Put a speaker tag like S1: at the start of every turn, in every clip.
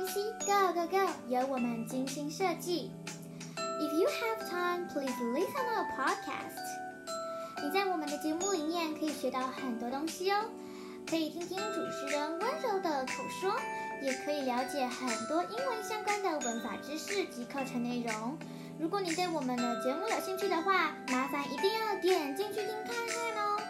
S1: Go Go Go 由我们精心设计。If you have time, please listen our podcast. 你在我们的节目里面可以学到很多东西哦，可以听听主持人温柔的口说，也可以了解很多英文相关的文法知识及课程内容。如果你对我们的节目有兴趣的话，麻烦一定要点进去听看看哦。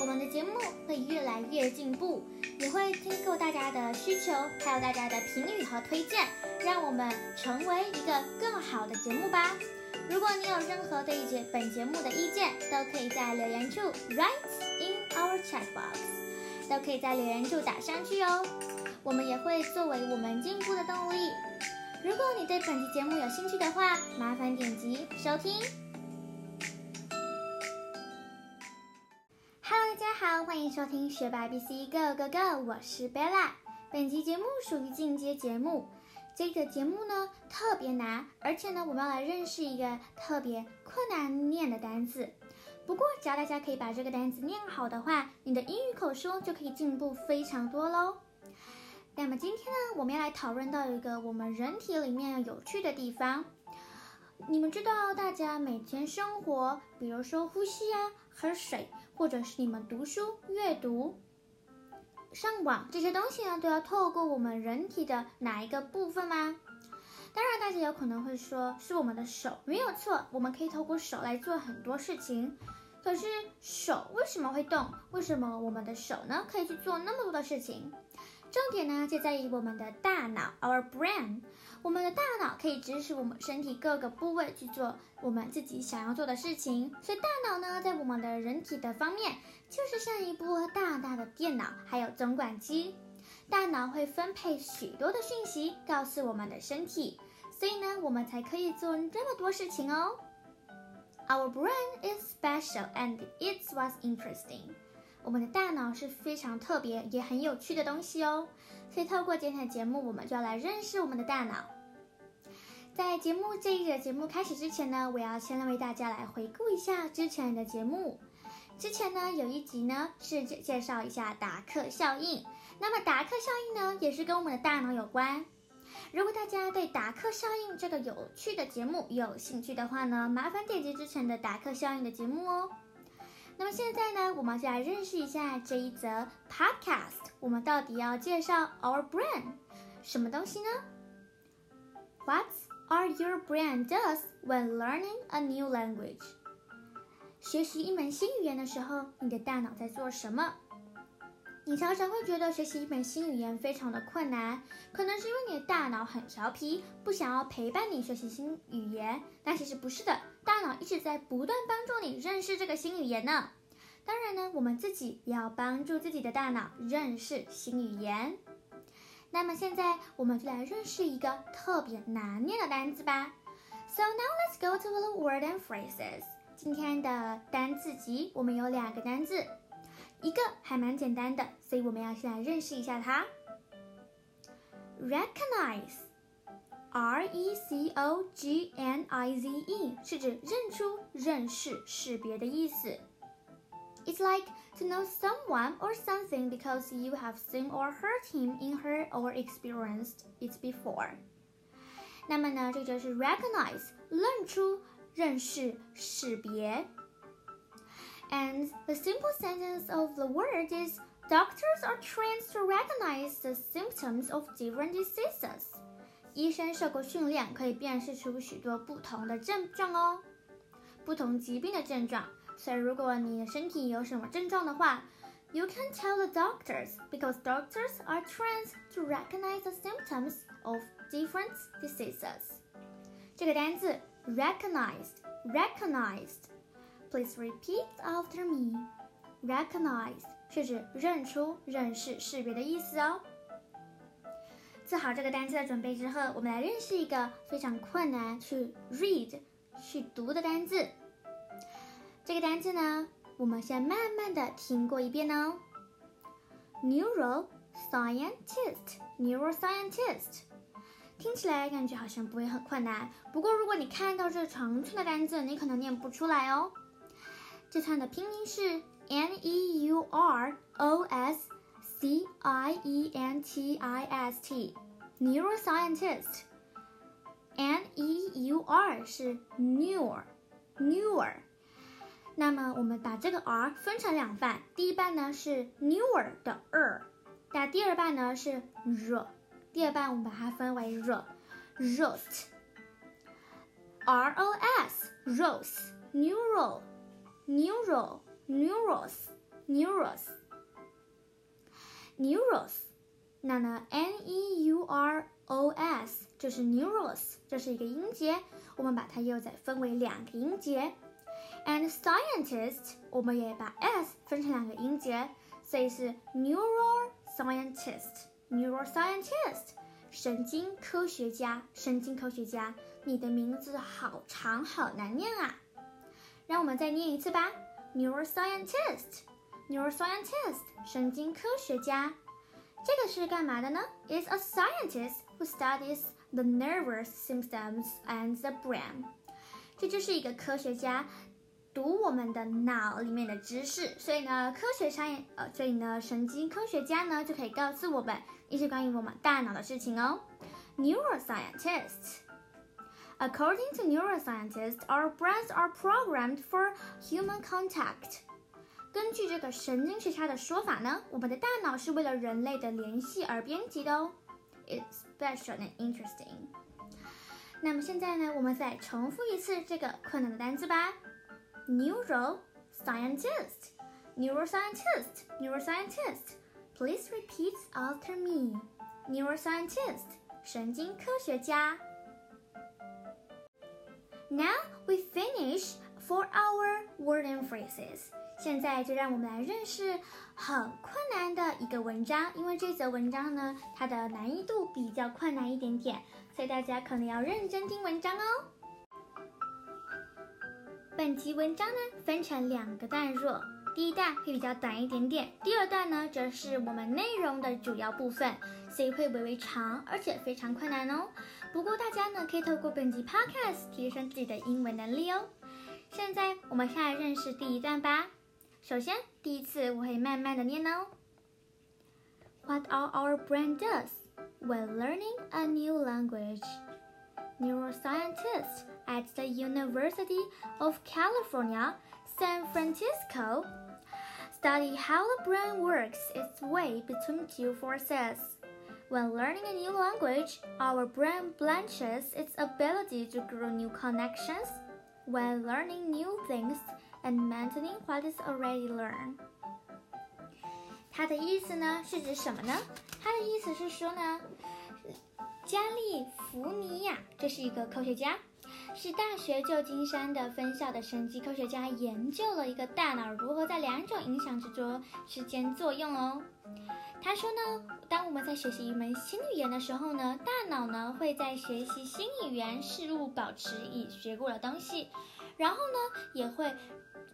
S1: 我们的节目会越来越进步，也会听够大家的需求，还有大家的评语和推荐，让我们成为一个更好的节目吧。如果你有任何对节本节目的意见，都可以在留言处 write in our chat box，都可以在留言处打上去哦。我们也会作为我们进步的动力。如果你对本期节目有兴趣的话，麻烦点击收听。大家好，欢迎收听学霸 BC Go Go Go，我是 Bella。本期节目属于进阶节目。这个节目呢特别难，而且呢我们要来认识一个特别困难念的单词。不过只要大家可以把这个单词念好的话，你的英语口说就可以进步非常多喽。那么今天呢我们要来讨论到一个我们人体里面有趣的地方。你们知道大家每天生活，比如说呼吸啊、喝水，或者是你们读书、阅读。上网这些东西呢，都要透过我们人体的哪一个部分吗？当然，大家有可能会说是我们的手，没有错，我们可以透过手来做很多事情。可是手为什么会动？为什么我们的手呢可以去做那么多的事情？重点呢就在于我们的大脑，our brain。我们的大脑可以指使我们身体各个部位去做我们自己想要做的事情，所以大脑呢，在我们的人体的方面，就是像一部大大的电脑，还有总管机。大脑会分配许多的讯息告诉我们的身体，所以呢，我们才可以做这么多事情哦。Our brain is special and it's was interesting. 我们的大脑是非常特别也很有趣的东西哦。所以透过今天的节目，我们就要来认识我们的大脑。在节目这一个节目开始之前呢，我要先来为大家来回顾一下之前的节目。之前呢有一集呢是介介绍一下达克效应，那么达克效应呢也是跟我们的大脑有关。如果大家对达克效应这个有趣的节目有兴趣的话呢，麻烦点击之前的达克效应的节目哦。那么现在呢，我们就来认识一下这一则 podcast。我们到底要介绍 our brain 什么东西呢？What's are your brain does when learning a new language？学习一门新语言的时候，你的大脑在做什么？你常常会觉得学习一门新语言非常的困难，可能是因为你的大脑很调皮，不想要陪伴你学习新语言。但其实不是的，大脑一直在不断帮助你认识这个新语言呢。当然呢，我们自己也要帮助自己的大脑认识新语言。那么现在我们就来认识一个特别难念的单词吧。So now let's go to the word and phrases。今天的单词集我们有两个单字，一个还蛮简单的，所以我们要先来认识一下它。Recognize，R E C O G N I Z E 是指认出、认识、识别的意思。It's like to know someone or something because you have seen or heard him in her or experienced it before. 那么呢，这就是 recognize 认出、认识、识别。And the simple sentence of the word is doctors are trained to recognize the symptoms of different diseases. 医生受过训练，可以辨识出许多不同的症状哦，不同疾病的症状。 所以，如果你的身体有什么症状的话，you can tell the doctors because doctors are trained to recognize the symptoms of different diseases。这个单词 recognized，recognized。Please repeat after me。recognize 是指认出、认识、识别的意思哦。做好这个单词的准备之后，我们来认识一个非常困难去 read 去读的单词。这个单词呢，我们先慢慢的听过一遍哦。Neuroscientist，neuroscientist，听起来感觉好像不会很困难。不过如果你看到这长串的单词，你可能念不出来哦。这串的拼音是 N-E-U-R-O-S-C-I-E-N-T-I-S-T。neuroscientist。N E U R 是 newer，newer。那么我们把这个 r 分成两半，第一半呢是 newer 的 r，那第二半呢是 r，第二半我们把它分为 r，roast，R O S，roast，neural，neuros，neuros，neuros。那呢 N E U R O S 就是 neuros，这是一个音节，我们把它又再分为两个音节。And scientist，我们也把 s 分成两个音节，所以是 neuroscientist，neuroscientist，神经科学家，神经科学家。你的名字好长，好难念啊！让我们再念一次吧，neuroscientist，neuroscientist，神经科学家。这个是干嘛的呢？Is a scientist who studies the nervous systems and the brain。这就是一个科学家。读我们的脑里面的知识，所以呢，科学商业呃，所以呢，神经科学家呢就可以告诉我们一些关于我们大脑的事情哦。Neuroscientists. According to neuroscientists, our brains are programmed for human contact. 根据这个神经学家的说法呢，我们的大脑是为了人类的联系而编辑的哦。It's special and interesting. 那么现在呢，我们再重复一次这个困难的单词吧。neuroscientist, neuroscientist, neuroscientist. Please repeat after me. Neuroscientist, 神经科学家. Now we finish for our word and phrases. 现在就让我们来认识很困难的一个文章，因为这则文章呢，它的难易度比较困难一点点，所以大家可能要认真听文章哦。 本集文章呢分成两个段落，第一段会比较短一点点，第二段呢则是我们内容的主要部分，所以会微微长，而且非常困难哦。不过大家呢可以透过本集 podcast 提升自己的英文能力哦。现在我们先来认识第一段吧。首先，第一次我会慢慢的念哦。What are our brain does when learning a new language? Neuroscientists at the University of California, San Francisco, study how the brain works its way between two forces. When learning a new language, our brain blanches its ability to grow new connections when learning new things and maintaining what is already learned. 它的意思呢是指什么呢？它的意思是说呢， 加利福尼亚这是一个科学家，是大学旧金山的分校的神经科学家，研究了一个大脑如何在两种影响之中之间作用哦。他说呢，当我们在学习一门新语言的时候呢，大脑呢会在学习新语言事物保持已学过的东西，然后呢也会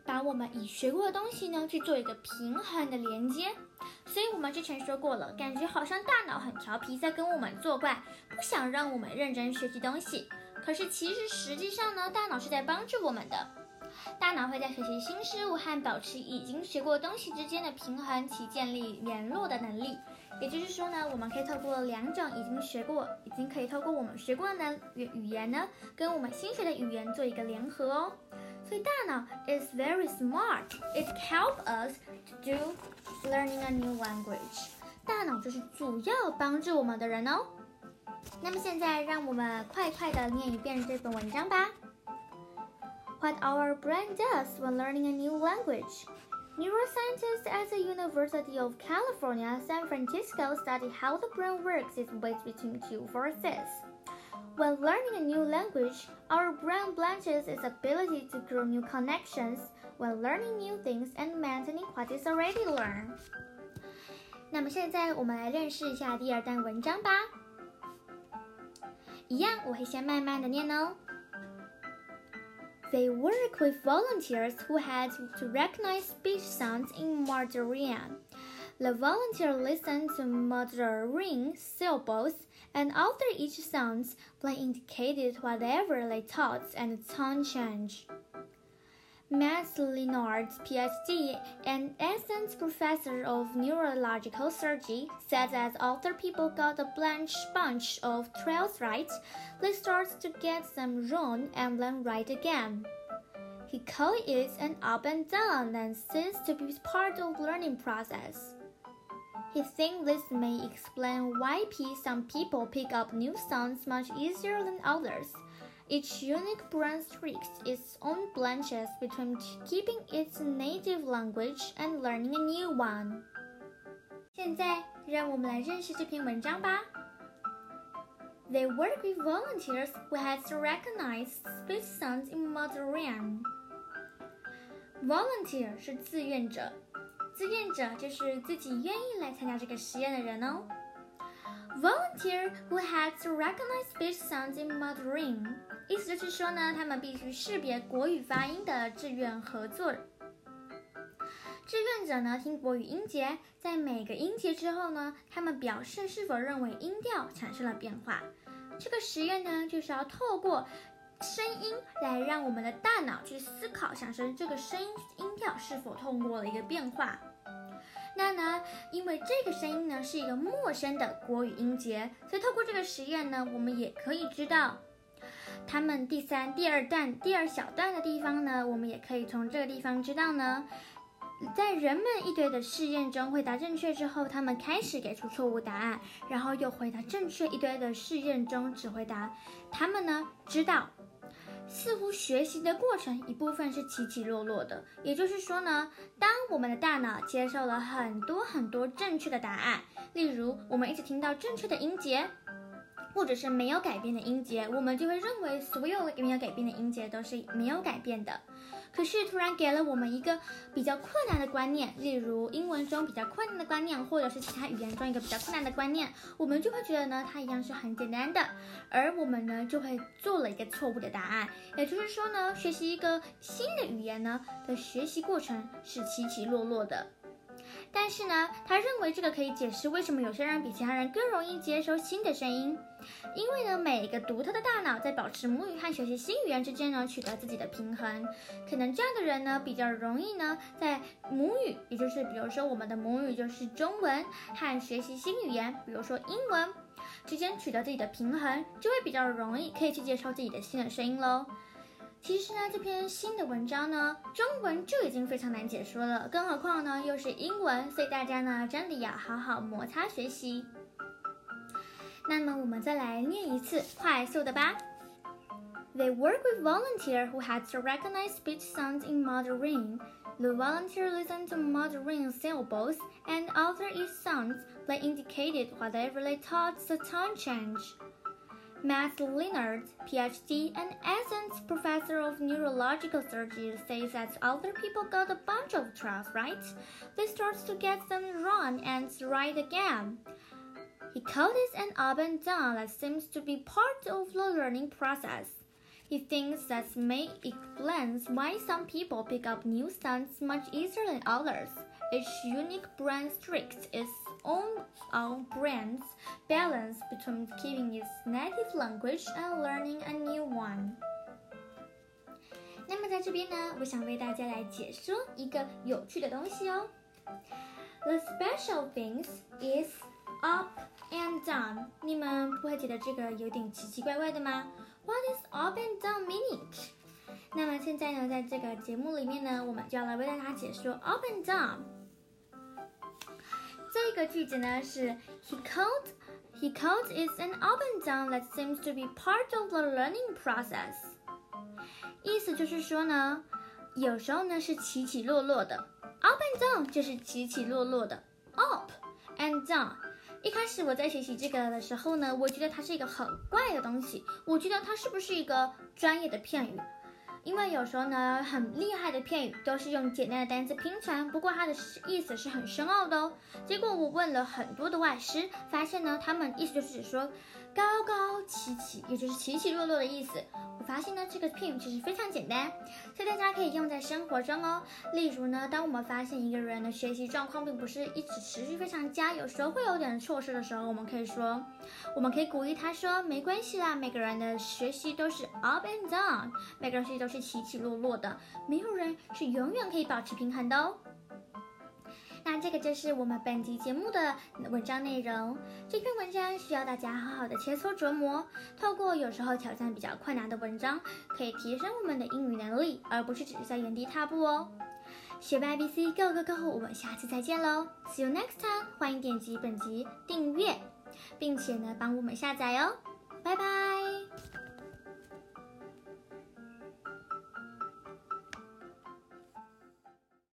S1: 把我们已学过的东西呢去做一个平衡的连接。所以我们之前说过了，感觉好像大脑很调皮，在跟我们作怪，不想让我们认真学习东西。可是其实实际上呢，大脑是在帮助我们的。大脑会在学习新事物和保持已经学过东西之间的平衡，其建立联络的能力。也就是说呢，我们可以透过两种已经学过、已经可以透过我们学过的语语言呢，跟我们新学的语言做一个联合哦。所以大脑 is very smart. It help us to do learning a new language. 大脑就是主要帮助我们的人哦。那么现在，让我们快快的念一遍这本文章吧。What our brain does when learning a new language. Neuroscientists at the University of California, San Francisco study how the brain works its way between two forces. When learning a new language, our brain blanches its ability to grow new connections when learning new things and maintaining what is already learned. 那么现在我们来认识一下第二段文章吧。一样，我会先慢慢的念哦。 They work with volunteers who had to recognize speech sounds in Mandarin. The volunteer listened to Mandarin syllables, and after each sound, they indicated whatever they thought and tone change. Matt Leonard, PhD and Assistant Professor of Neurological Surgery, said that after people got a blank bunch of trials right, they start to get them wrong and then right again. He called it an up and down and seems to be part of learning process. He thinks this may explain why some people pick up new sounds much easier than others. Each unique brain strikes its own branches between keeping its native language and learning a new one. 现在，让我们来认识这篇文章吧。They work with volunteers who had to recognize speech sounds in Mandarin. Volunteer 是志愿者，志愿者就是自己愿意来参加这个实验的人哦。Volunteer who had to recognize speech sounds in Mandarin， 意思就是说呢，他们必须识别国语发音的志愿合作。志愿者呢，听国语音节，在每个音节之后呢，他们表示是否认为音调产生了变化。这个实验呢，就是要透过声音来让我们的大脑去思考，想说这个声音音调是否通过了一个变化。那呢，因为这个声音呢是一个陌生的国语音节，所以透过这个实验呢，我们也可以知道，他们第三、第二段、第二小段的地方呢，我们也可以从这个地方知道呢，在人们一堆的试验中回答正确之后，他们开始给出错误答案，然后又回答正确一堆的试验中只回答，他们呢知道。似乎学习的过程一部分是起起落落的，也就是说呢，当我们的大脑接受了很多很多正确的答案，例如我们一直听到正确的音节，或者是没有改变的音节，我们就会认为所有没有改变的音节都是没有改变的。可是突然给了我们一个比较困难的观念，例如英文中比较困难的观念，或者是其他语言中一个比较困难的观念，我们就会觉得呢，它一样是很简单的，而我们呢就会做了一个错误的答案。也就是说呢，学习一个新的语言呢的学习过程是起起落落的。但是呢，他认为这个可以解释为什么有些人比其他人更容易接收新的声音，因为呢，每一个独特的大脑在保持母语和学习新语言之间呢取得自己的平衡。可能这样的人呢比较容易呢在母语，也就是比如说我们的母语就是中文和学习新语言，比如说英文之间取得自己的平衡，就会比较容易可以去接受自己的新的声音喽。其实呢，这篇新的文章呢，中文就已经非常难解说了，更何况呢又是英文，所以大家呢真的要好好摩擦学习。那么我们再来念一次快速的吧。They work with volunteer who had to recognize speech sounds in Mandarin. The volunteer listened to Mandarin syllables, and after each sound, they indicated whatever they thought the tone change. Matt Leonard, PhD and assistant professor of neurological surgery, says that other people got a bunch of trials right. They start to get them wrong and right again. He called this an up and down that seems to be part of the learning process. He thinks that may explains why some people pick up new sounds much easier than others. Each unique brain strikes its own our brain's balance between keeping its native language and learning a new one。那么在这边呢，我想为大家来解说一个有趣的东西哦。The special things is up and down。你们不会觉得这个有点奇奇怪怪的吗 ？What is up and down meaning？那么现在呢，在这个节目里面呢，我们就要来为大家解说 up and down。这个句子呢是 He called He called is an up and down that seems to be part of the learning process。意思就是说呢，有时候呢是起起落落的，up and down 就是起起落落的，up and down。 一开始我在学习这个的时候呢，我觉得它是一个很怪的东西，我觉得它是不是一个专业的片语？因为有时候呢，很厉害的片语都是用简单的单词拼成，不过它的意思是很深奥的哦。结果我问了很多的外师，发现呢，他们意思就是说，高高起起，也就是起起落落的意思。我发现呢，这个片语其实非常简单，所以大家可以用在生活中哦。例如呢，当我们发现一个人的学习状况并不是一直持续非常佳，有时候会有点错失的时候，我们可以说，我们可以鼓励他说，没关系啦，每个人的学习都是 up and down，每个人学习都是起起落落的，没有人是永远可以保持平衡的哦。这个就是我们本集节目的文章内容。这篇文章需要大家好好的切磋琢磨，透过有时候挑战比较困难的文章，可以提升我们的英语能力，而不是只是在原地踏步哦。学霸 ABC Go Go Go，我们下次再见喽！See you next time。欢迎点击本集订阅，并且呢帮我们下载哦。拜拜。